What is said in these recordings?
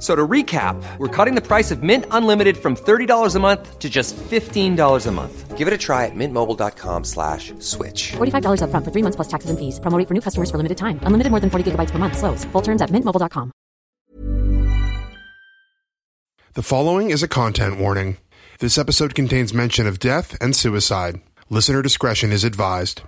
F- So to recap, we're cutting the price of Mint Unlimited from $30 a month to just $15 a month. Give it a try at mintmobile.com slash switch. $45 upfront for three months plus taxes and fees. Promoting for new customers for limited time. Unlimited more than 40 gigabytes per month. Slows. Full terms at mintmobile.com. The following is a content warning. This episode contains mention of death and suicide. Listener discretion is advised.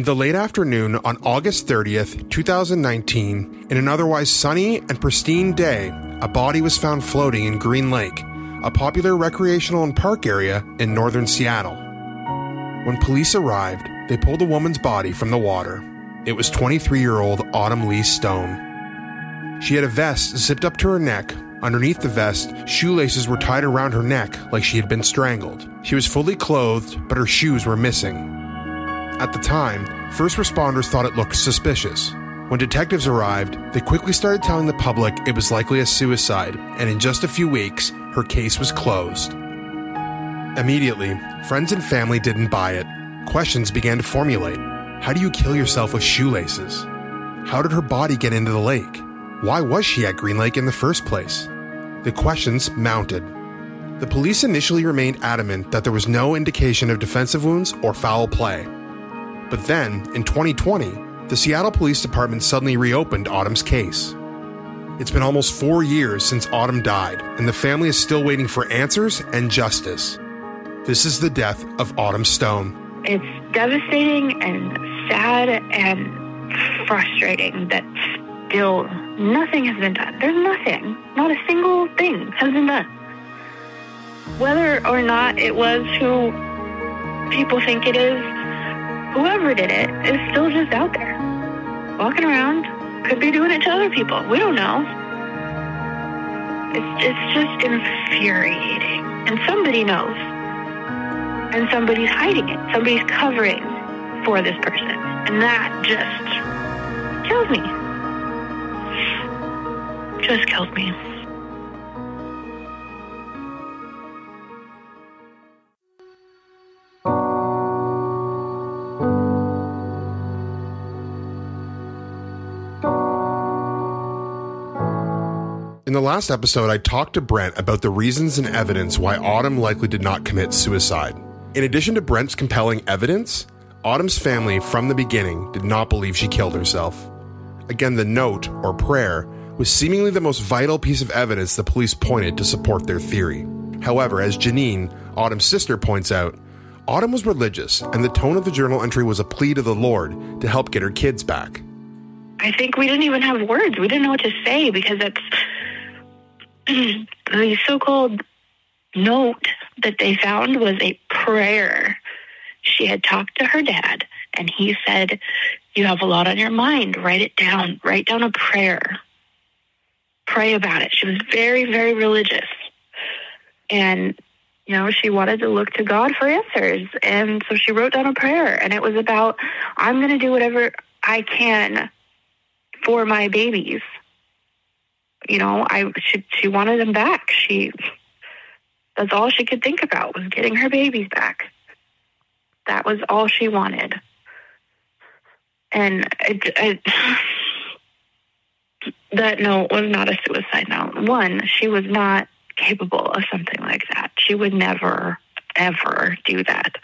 In the late afternoon on August 30th, 2019, in an otherwise sunny and pristine day, a body was found floating in Green Lake, a popular recreational and park area in northern Seattle. When police arrived, they pulled the woman's body from the water. It was 23 year old Autumn Lee Stone. She had a vest zipped up to her neck. Underneath the vest, shoelaces were tied around her neck like she had been strangled. She was fully clothed, but her shoes were missing. At the time, first responders thought it looked suspicious. When detectives arrived, they quickly started telling the public it was likely a suicide, and in just a few weeks, her case was closed. Immediately, friends and family didn't buy it. Questions began to formulate. How do you kill yourself with shoelaces? How did her body get into the lake? Why was she at Green Lake in the first place? The questions mounted. The police initially remained adamant that there was no indication of defensive wounds or foul play. But then, in 2020, the Seattle Police Department suddenly reopened Autumn's case. It's been almost four years since Autumn died, and the family is still waiting for answers and justice. This is the death of Autumn Stone. It's devastating and sad and frustrating that still nothing has been done. There's nothing. Not a single thing has been done. Whether or not it was who people think it is, whoever did it is still just out there. Walking around, could be doing it to other people. We don't know. It's, it's just infuriating. And somebody knows. And somebody's hiding it. Somebody's covering for this person. And that just kills me. Just kills me. The last episode, I talked to Brent about the reasons and evidence why Autumn likely did not commit suicide. In addition to Brent's compelling evidence, Autumn's family from the beginning did not believe she killed herself. Again, the note, or prayer, was seemingly the most vital piece of evidence the police pointed to support their theory. However, as Janine, Autumn's sister, points out, Autumn was religious, and the tone of the journal entry was a plea to the Lord to help get her kids back. I think we didn't even have words. We didn't know what to say because it's the so-called note that they found was a prayer. She had talked to her dad, and he said, "You have a lot on your mind. Write it down. Write down a prayer. Pray about it." She was very, very religious, and you know she wanted to look to God for answers, and so she wrote down a prayer, and it was about, "I'm going to do whatever I can." for my babies. You know, I she she wanted them back. She that's all she could think about was getting her babies back. That was all she wanted. And it, it, that note was not a suicide note. One, she was not capable of something like that. She would never, ever do that.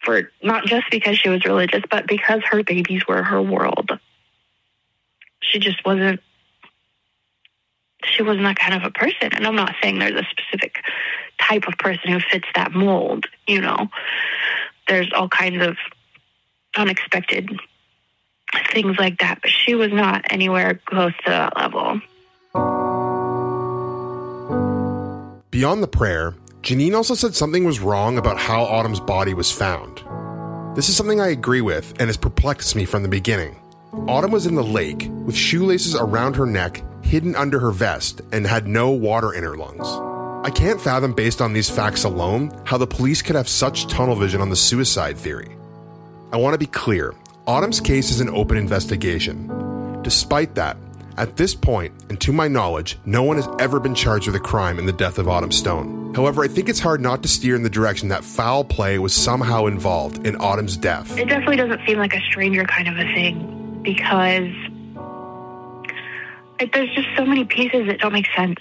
For not just because she was religious, but because her babies were her world she just wasn't she wasn't that kind of a person. And I'm not saying there's a specific type of person who fits that mold, you know. There's all kinds of unexpected things like that, but she was not anywhere close to that level. Beyond the prayer, Janine also said something was wrong about how Autumn's body was found. This is something I agree with and has perplexed me from the beginning. Autumn was in the lake with shoelaces around her neck, hidden under her vest, and had no water in her lungs. I can't fathom, based on these facts alone, how the police could have such tunnel vision on the suicide theory. I want to be clear Autumn's case is an open investigation. Despite that, at this point, and to my knowledge, no one has ever been charged with a crime in the death of Autumn Stone. However, I think it's hard not to steer in the direction that foul play was somehow involved in Autumn's death. It definitely doesn't seem like a stranger kind of a thing because there's just so many pieces that don't make sense.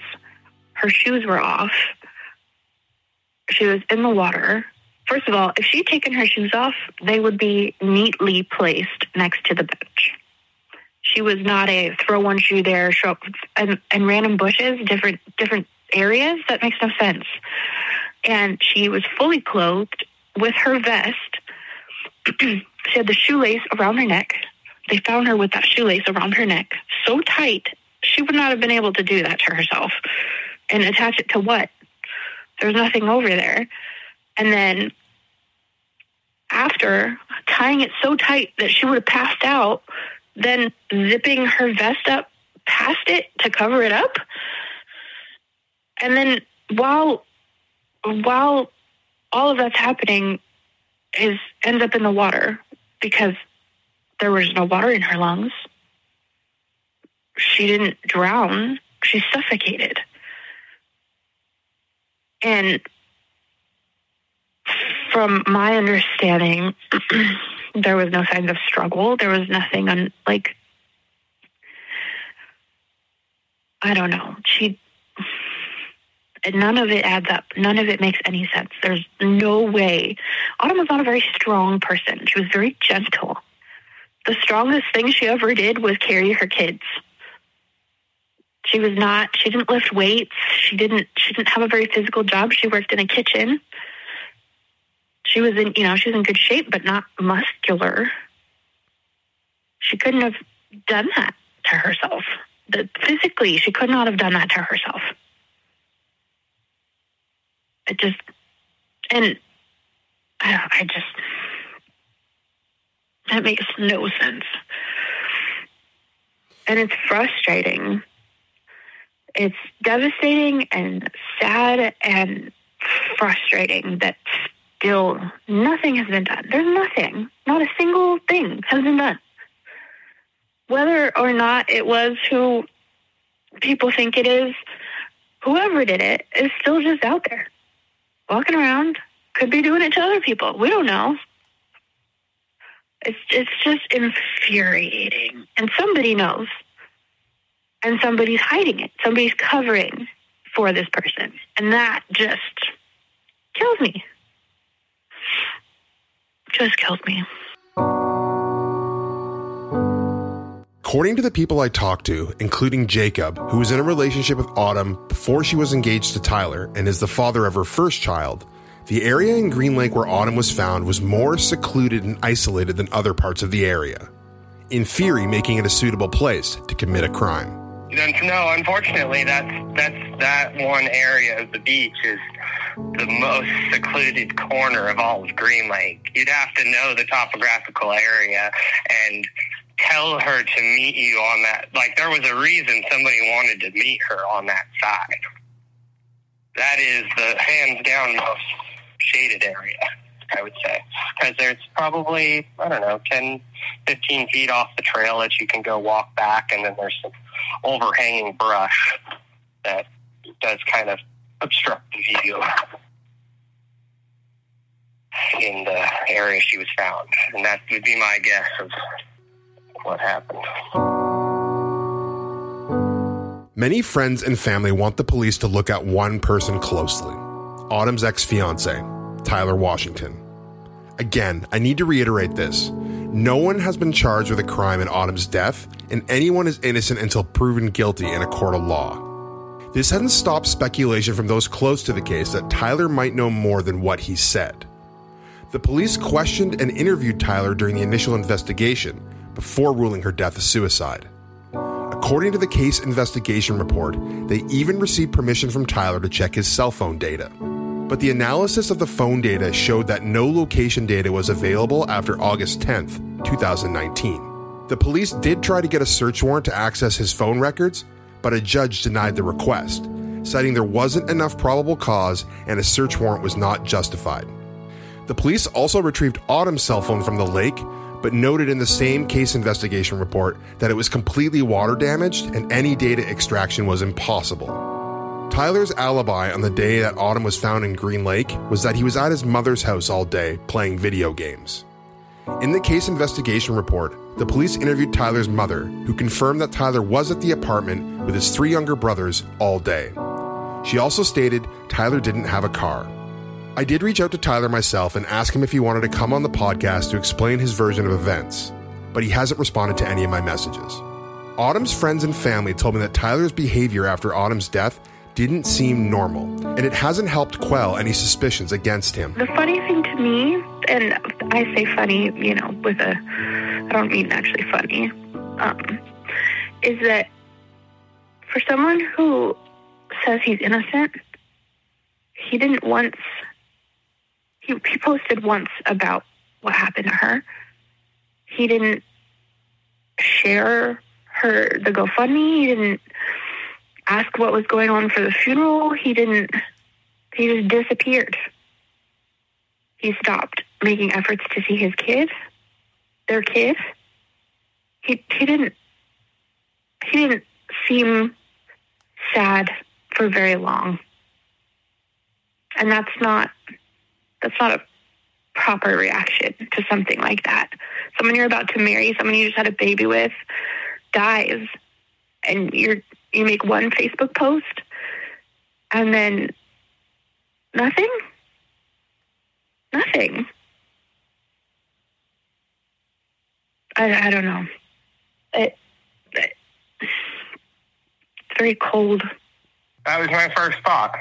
Her shoes were off. She was in the water. First of all, if she'd taken her shoes off, they would be neatly placed next to the bench. She was not a throw one shoe there, show up, and, and random bushes, different different areas. That makes no sense. And she was fully clothed with her vest. she had the shoelace around her neck. They found her with that shoelace around her neck so tight, she would not have been able to do that to herself. And attach it to what? There's nothing over there. And then after tying it so tight that she would have passed out, then zipping her vest up past it to cover it up. And then while while all of that's happening is ends up in the water because there was no water in her lungs. She didn't drown, she suffocated. And from my understanding, there was no signs of struggle. There was nothing on, like, I don't know. She, none of it adds up. None of it makes any sense. There's no way. Autumn was not a very strong person. She was very gentle the strongest thing she ever did was carry her kids. She was not she didn't lift weights. She didn't she didn't have a very physical job. She worked in a kitchen. She was in you know, she was in good shape but not muscular. She couldn't have done that to herself. The, physically, she could not have done that to herself. It just and I, I just that makes no sense. And it's frustrating. It's devastating and sad and frustrating that still nothing has been done. There's nothing, not a single thing has been done. Whether or not it was who people think it is, whoever did it is still just out there, walking around, could be doing it to other people. We don't know. It's it's just infuriating. And somebody knows. And somebody's hiding it. Somebody's covering for this person. And that just kills me. Just kills me. According to the people I talked to, including Jacob, who was in a relationship with Autumn before she was engaged to Tyler and is the father of her first child, The area in Green Lake where Autumn was found was more secluded and isolated than other parts of the area, in theory, making it a suitable place to commit a crime. No, unfortunately, that's that's that one area of the beach is the most secluded corner of all of Green Lake. You'd have to know the topographical area and tell her to meet you on that. Like there was a reason somebody wanted to meet her on that side. That is the hands down most shaded area, I would say, because there's probably I don't know 10, 15 feet off the trail that you can go walk back, and then there's some overhanging brush that does kind of obstruct the view in the area she was found. And that would be my guess of what happened. Many friends and family want the police to look at one person closely Autumn's ex fiance, Tyler Washington. Again, I need to reiterate this. No one has been charged with a crime in Autumn's death, and anyone is innocent until proven guilty in a court of law. This hasn't stopped speculation from those close to the case that Tyler might know more than what he said. The police questioned and interviewed Tyler during the initial investigation before ruling her death a suicide. According to the case investigation report, they even received permission from Tyler to check his cell phone data. But the analysis of the phone data showed that no location data was available after August 10th, 2019. The police did try to get a search warrant to access his phone records, but a judge denied the request, citing there wasn't enough probable cause and a search warrant was not justified. The police also retrieved Autumn's cell phone from the lake, but noted in the same case investigation report that it was completely water damaged and any data extraction was impossible. Tyler's alibi on the day that Autumn was found in Green Lake was that he was at his mother's house all day playing video games. In the case investigation report, the police interviewed Tyler's mother, who confirmed that Tyler was at the apartment with his three younger brothers all day. She also stated Tyler didn't have a car. I did reach out to Tyler myself and ask him if he wanted to come on the podcast to explain his version of events, but he hasn't responded to any of my messages. Autumn's friends and family told me that Tyler's behavior after Autumn's death didn't seem normal, and it hasn't helped quell any suspicions against him. The funny thing to me, and I say funny, you know, with a, I don't mean actually funny, um, is that for someone who says he's innocent, he didn't once, he, he posted once about what happened to her. He didn't share her, the GoFundMe. He didn't ask what was going on for the funeral. He didn't, he just disappeared. He stopped making efforts to see his kid, their kid. He, he didn't, he didn't seem sad for very long. And that's not, that's not a proper reaction to something like that. Someone you're about to marry, someone you just had a baby with, dies, and you're you make one Facebook post and then nothing? Nothing. I, I don't know. It, it, it's very cold. That was my first thought.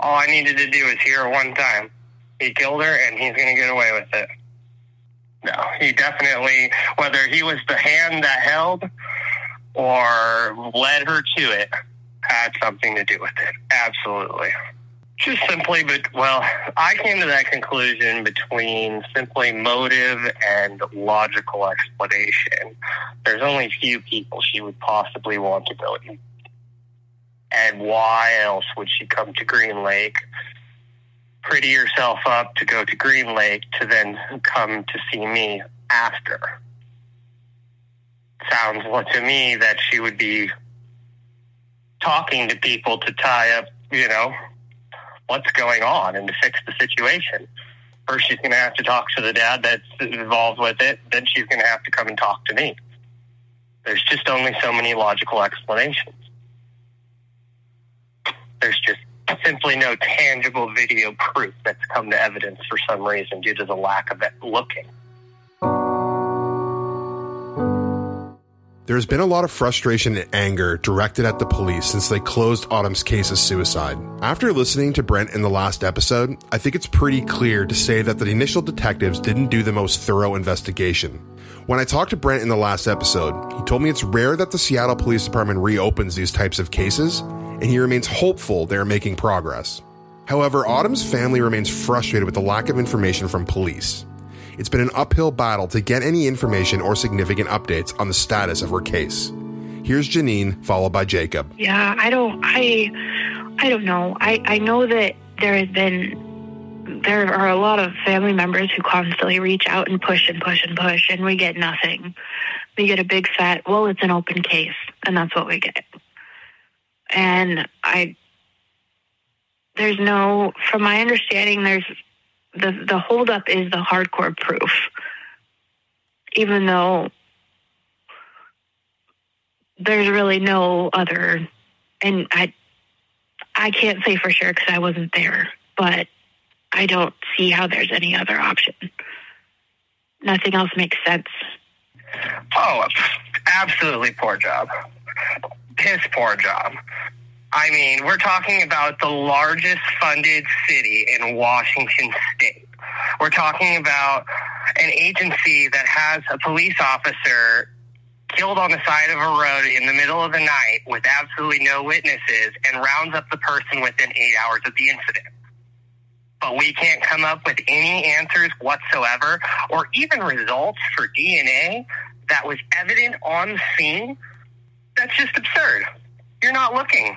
All I needed to do was hear her one time. He killed her, and he's going to get away with it. No, he definitely, whether he was the hand that held or led her to it had something to do with it. Absolutely. Just simply, but well, I came to that conclusion between simply motive and logical explanation. There's only few people she would possibly want to go to. And why else would she come to Green Lake, pretty herself up to go to Green Lake to then come to see me after? Sounds to me that she would be talking to people to tie up, you know, what's going on and to fix the situation. First, she's going to have to talk to the dad that's involved with it. Then she's going to have to come and talk to me. There's just only so many logical explanations. There's just simply no tangible video proof that's come to evidence for some reason due to the lack of it looking. There's been a lot of frustration and anger directed at the police since they closed Autumn's case as suicide. After listening to Brent in the last episode, I think it's pretty clear to say that the initial detectives didn't do the most thorough investigation. When I talked to Brent in the last episode, he told me it's rare that the Seattle Police Department reopens these types of cases, and he remains hopeful they are making progress. However, Autumn's family remains frustrated with the lack of information from police it's been an uphill battle to get any information or significant updates on the status of her case. Here's Janine, followed by Jacob. Yeah, I don't, I, I don't know. I, I know that there has been, there are a lot of family members who constantly reach out and push and push and push, and we get nothing. We get a big fat, well, it's an open case, and that's what we get. And I, there's no, from my understanding, there's the the holdup is the hardcore proof, even though there's really no other, and I I can't say for sure because I wasn't there, but I don't see how there's any other option. Nothing else makes sense. Oh, absolutely poor job. Piss poor job. I mean, we're talking about the largest funded city in Washington state. We're talking about an agency that has a police officer killed on the side of a road in the middle of the night with absolutely no witnesses and rounds up the person within eight hours of the incident. But we can't come up with any answers whatsoever or even results for DNA that was evident on scene. That's just absurd. You're not looking.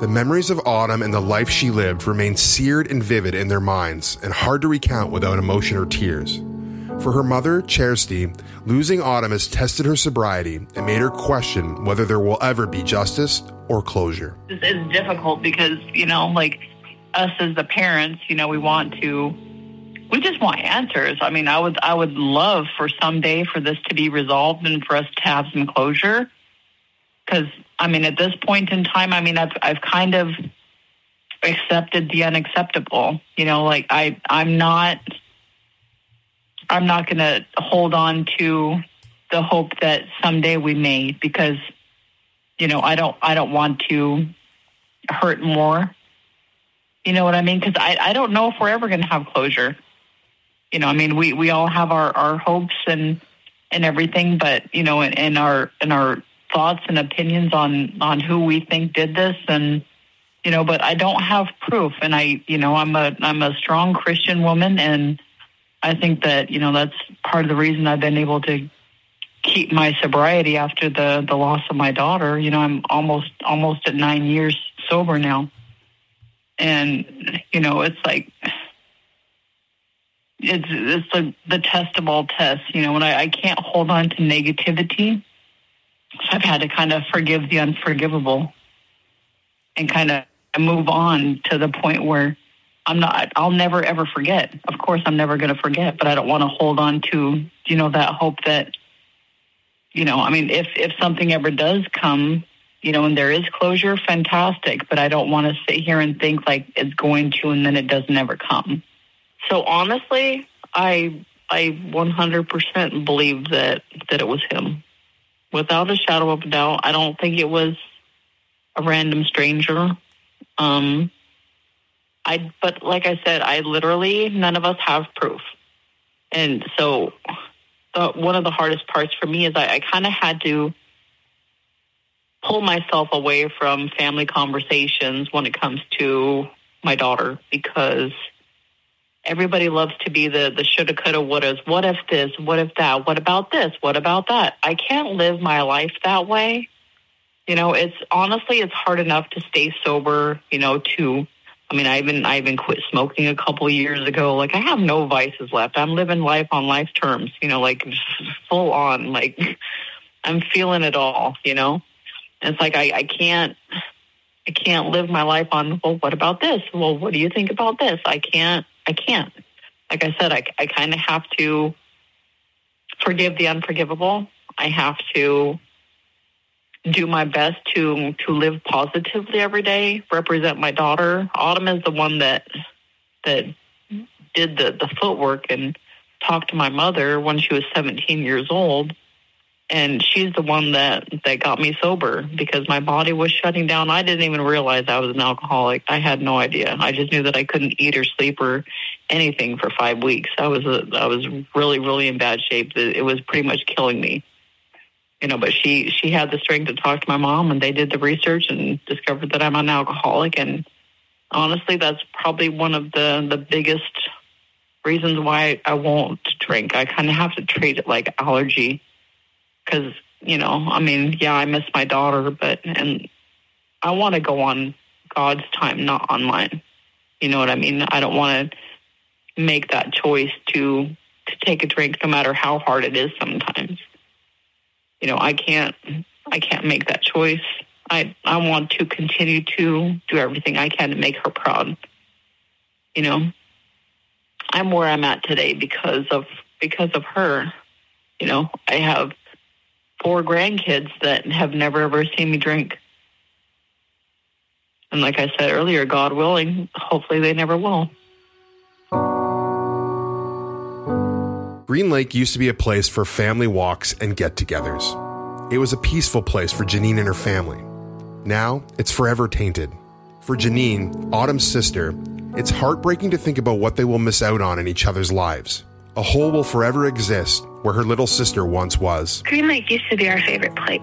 The memories of Autumn and the life she lived remain seared and vivid in their minds and hard to recount without emotion or tears. For her mother, Chersty, losing Autumn has tested her sobriety and made her question whether there will ever be justice or closure. This is difficult because, you know, like us as the parents, you know, we want to we just want answers. I mean, I would I would love for someday for this to be resolved and for us to have some closure. Because I mean, at this point in time, I mean, I've I've kind of accepted the unacceptable. You know, like I I'm not I'm not going to hold on to the hope that someday we may because you know I don't I don't want to hurt more. You know what I mean? Because I I don't know if we're ever going to have closure. You know, I mean, we we all have our our hopes and and everything, but you know, in, and our and our thoughts and opinions on on who we think did this. And you know but i don't have proof. And i you know i'm a i'm a strong christian woman. And i think that you know that's part of the reason i've been able to keep my sobriety after the the loss of my daughter. You know i'm almost almost at 9 years sober now. And you know it's like it's it's the the test of all tests. You know when i, I can't hold on to negativity I've had to kind of forgive the unforgivable and kind of move on to the point where I'm not, I'll never ever forget. Of course, I'm never going to forget, but I don't want to hold on to, you know, that hope that, you know, I mean, if, if something ever does come, you know, and there is closure, fantastic, but I don't want to sit here and think like it's going to and then it doesn't ever come. So honestly, I, I 100% believe that, that it was him. Without a shadow of a doubt, I don't think it was a random stranger. Um, I, but like I said, I literally none of us have proof, and so the, one of the hardest parts for me is I, I kind of had to pull myself away from family conversations when it comes to my daughter because everybody loves to be the the shoulda coulda wouldas what if this what if that what about this what about that i can't live my life that way you know it's honestly it's hard enough to stay sober you know to I mean, I even I even quit smoking a couple years ago. Like I have no vices left. I'm living life on life terms. You know, like full on. Like I'm feeling it all. You know, and it's like I, I can't I can't live my life on. Well, what about this? Well, what do you think about this? I can't. I can't. Like I said, I I kind of have to forgive the unforgivable. I have to do my best to to live positively every day, represent my daughter. Autumn is the one that that did the the footwork and talked to my mother when she was 17 years old and she's the one that that got me sober because my body was shutting down. I didn't even realize I was an alcoholic. I had no idea. I just knew that I couldn't eat or sleep or anything for 5 weeks. I was a, I was really really in bad shape. It was pretty much killing me you know, but she she had the strength to talk to my mom, and they did the research and discovered that I'm an alcoholic. And honestly, that's probably one of the the biggest reasons why I won't drink. I kind of have to treat it like allergy because you know, I mean, yeah, I miss my daughter, but and I want to go on God's time, not on mine. You know what I mean? I don't want to make that choice to to take a drink, no matter how hard it is sometimes you know, I can't I can't make that choice. I I want to continue to do everything I can to make her proud. You know, I'm where I'm at today because of because of her. You know, I have four grandkids that have never ever seen me drink. And like I said earlier, God willing, hopefully they never will. Green Lake used to be a place for family walks and get togethers. It was a peaceful place for Janine and her family. Now, it's forever tainted. For Janine, Autumn's sister, it's heartbreaking to think about what they will miss out on in each other's lives. A hole will forever exist where her little sister once was. Green Lake used to be our favorite place.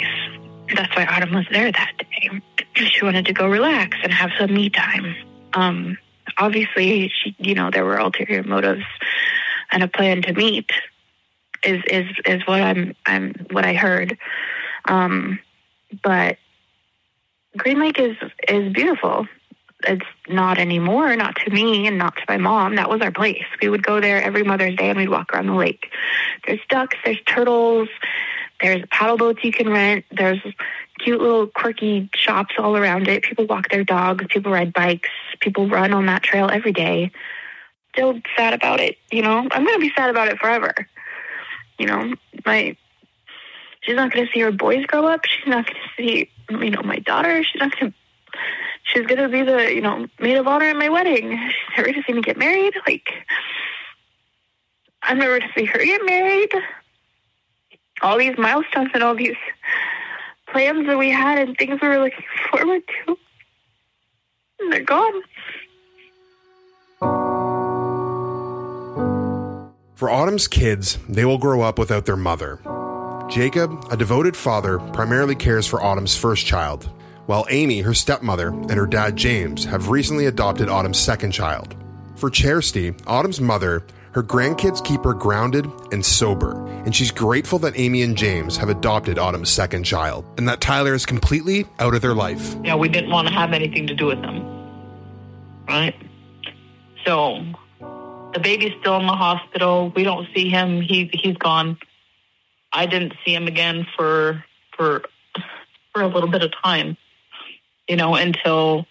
That's why Autumn was there that day. She wanted to go relax and have some me time. Um, obviously, she, you know, there were ulterior motives and a plan to meet is is is what I'm I'm what I heard. Um, but Green Lake is is beautiful. It's not anymore, not to me and not to my mom. That was our place. We would go there every Mother's Day and we'd walk around the lake. There's ducks, there's turtles, there's paddle boats you can rent, there's cute little quirky shops all around it. People walk their dogs, people ride bikes, people run on that trail every day still sad about it. You know, I'm going to be sad about it forever. You know, my she's not going to see her boys grow up. She's not going to see you know my daughter. She's not going to. She's going to be the you know maid of honor at my wedding. She's never to see me get married. Like I'm never to see her get married. All these milestones and all these plans that we had and things we were looking forward to, and they're gone. For Autumn's kids, they will grow up without their mother. Jacob, a devoted father, primarily cares for Autumn's first child, while Amy, her stepmother, and her dad James have recently adopted Autumn's second child. For Chersty, Autumn's mother, her grandkids keep her grounded and sober, and she's grateful that Amy and James have adopted Autumn's second child, and that Tyler is completely out of their life. Yeah, we didn't want to have anything to do with them. Right? So the baby's still in the hospital. We don't see him. He he's gone. I didn't see him again for for for a little bit of time, you know, until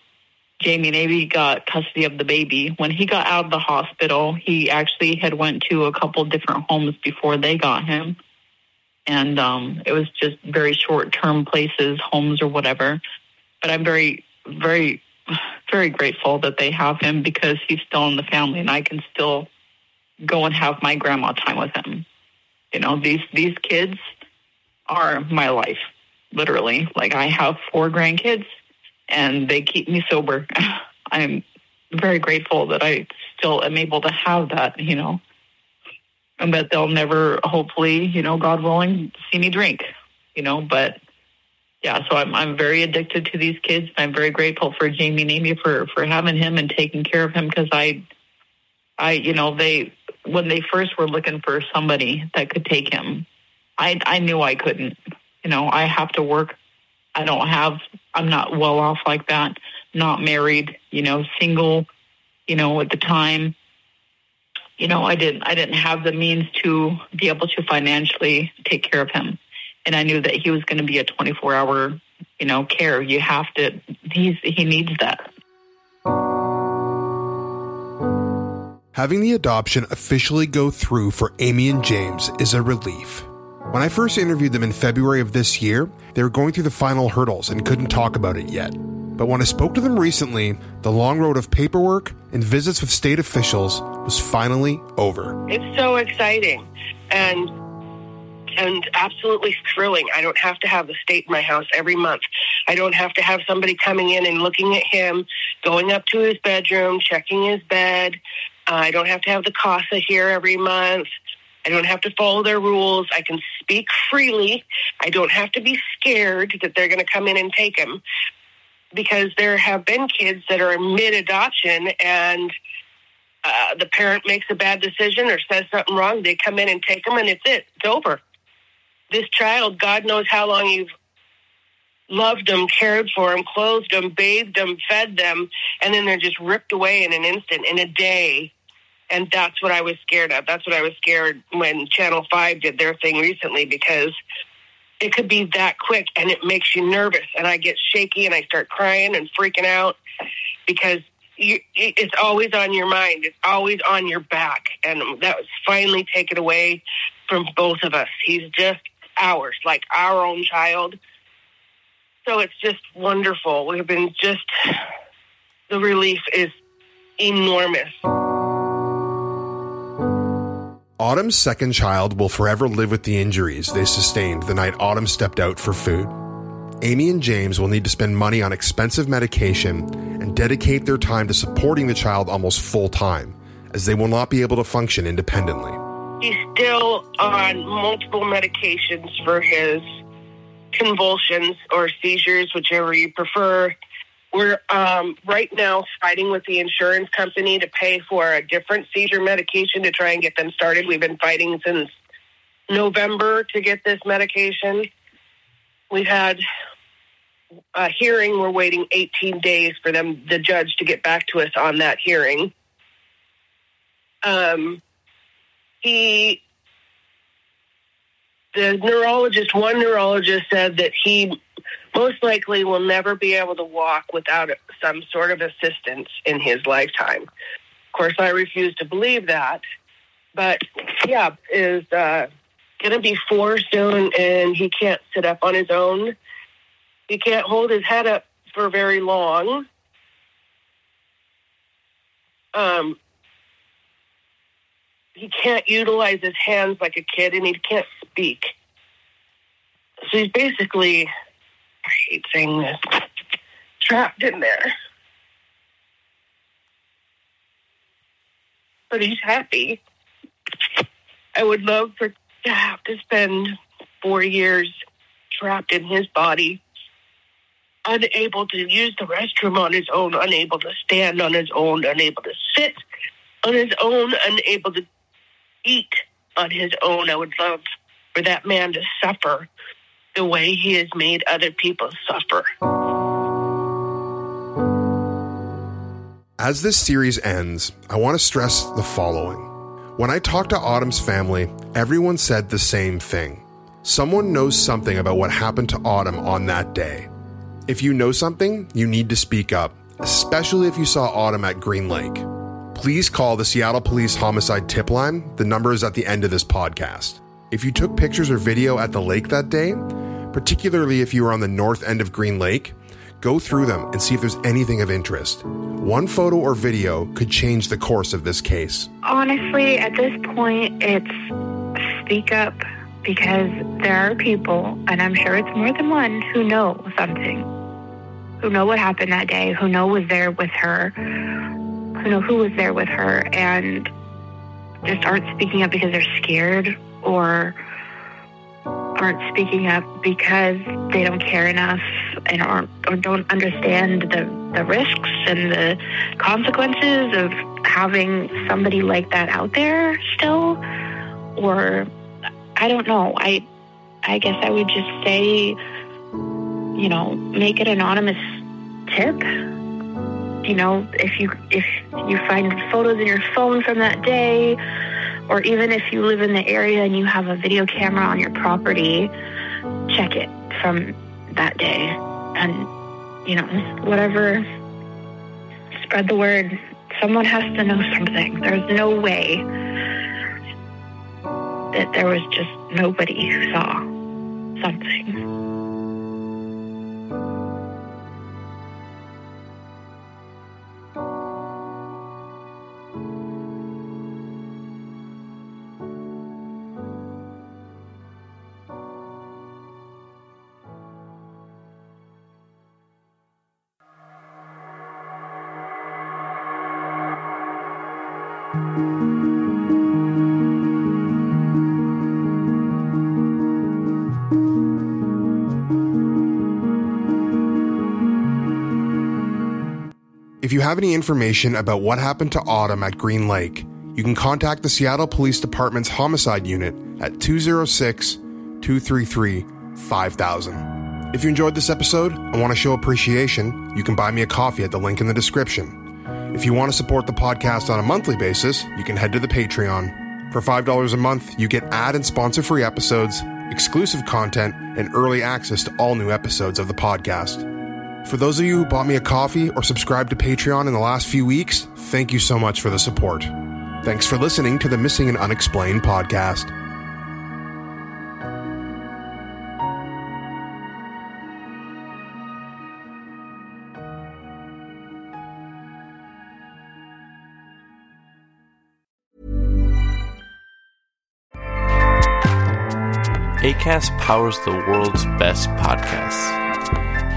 Jamie Navy got custody of the baby. When he got out of the hospital, he actually had went to a couple different homes before they got him. And um, it was just very short term places, homes or whatever. But I'm very, very, very grateful that they have him because he's still in the family and I can still go and have my grandma time with him. You know, these these kids are my life, literally. Like I have four grandkids and they keep me sober. I'm very grateful that I still am able to have that, you know, and that they'll never, hopefully, you know, God willing, see me drink, you know, but yeah, so I'm I'm very addicted to these kids. I'm very grateful for Jamie and Amy for for having him and taking care of him because I, I you know they when they first were looking for somebody that could take him, I I knew I couldn't. You know, I have to work. I don't have. I'm not well off like that. Not married. You know, single. You know, at the time. You know, I didn't. I didn't have the means to be able to financially take care of him, and I knew that he was going to be a 24 hour, you know, care. You have to. He's he needs that. Having the adoption officially go through for Amy and James is a relief. When I first interviewed them in February of this year, they were going through the final hurdles and couldn't talk about it yet. But when I spoke to them recently, the long road of paperwork and visits with state officials was finally over. It's so exciting and and absolutely thrilling. I don't have to have the state in my house every month. I don't have to have somebody coming in and looking at him, going up to his bedroom, checking his bed. Uh, I don't have to have the CASA here every month. I don't have to follow their rules. I can speak freely. I don't have to be scared that they're going to come in and take him because there have been kids that are mid adoption and uh, the parent makes a bad decision or says something wrong. They come in and take them, and it's it. It's over. This child, God knows how long you've loved them, cared for them, clothed them, bathed them, fed them, and then they're just ripped away in an instant, in a day. And that's what I was scared of. That's what I was scared when Channel 5 did their thing recently because it could be that quick and it makes you nervous. And I get shaky and I start crying and freaking out because you, it's always on your mind. It's always on your back. And that was finally taken away from both of us. He's just ours, like our own child. So it's just wonderful. We've been just, the relief is enormous. Autumn's second child will forever live with the injuries they sustained the night Autumn stepped out for food. Amy and James will need to spend money on expensive medication and dedicate their time to supporting the child almost full time, as they will not be able to function independently. He's still on multiple medications for his convulsions or seizures, whichever you prefer. We're um, right now fighting with the insurance company to pay for a different seizure medication to try and get them started. We've been fighting since November to get this medication. We've had a hearing. We're waiting 18 days for them, the judge, to get back to us on that hearing. Um, he, the neurologist, one neurologist said that he most likely will never be able to walk without some sort of assistance in his lifetime. Of course, I refuse to believe that, but yeah, is uh, going to be four soon, and he can't sit up on his own. He can't hold his head up for very long. Um, he can't utilize his hands like a kid, and he can't speak. So he's basically I hate saying this, trapped in there. But he's happy. I would love for to have to spend four years trapped in his body, unable to use the restroom on his own, unable to stand on his own, unable to sit on his own, unable to eat on his own. I would love for that man to suffer the way he has made other people suffer. As this series ends, I want to stress the following. When I talked to Autumn's family, everyone said the same thing. Someone knows something about what happened to Autumn on that day. If you know something, you need to speak up, especially if you saw Autumn at Green Lake. Please call the Seattle Police Homicide Tip Line. The number is at the end of this podcast. If you took pictures or video at the lake that day, particularly if you were on the north end of Green Lake, go through them and see if there's anything of interest. One photo or video could change the course of this case. Honestly, at this point, it's speak up because there are people, and I'm sure it's more than one, who know something, who know what happened that day, who know was there with her, who know who was there with her, and just aren't speaking up because they're scared or aren't speaking up because they don't care enough and aren't or don't understand the, the risks and the consequences of having somebody like that out there still or I don't know. I I guess I would just say, you know, make it anonymous tip. You know, if you if you find photos in your phone from that day, or even if you live in the area and you have a video camera on your property, check it from that day, and you know, whatever. Spread the word. Someone has to know something. There's no way that there was just nobody who saw something. If you have any information about what happened to Autumn at Green Lake, you can contact the Seattle Police Department's Homicide Unit at 206 233 5000. If you enjoyed this episode and want to show appreciation, you can buy me a coffee at the link in the description. If you want to support the podcast on a monthly basis, you can head to the Patreon. For $5 a month, you get ad and sponsor free episodes, exclusive content, and early access to all new episodes of the podcast. For those of you who bought me a coffee or subscribed to Patreon in the last few weeks, thank you so much for the support. Thanks for listening to the Missing and Unexplained podcast. ACAST powers the world's best podcasts.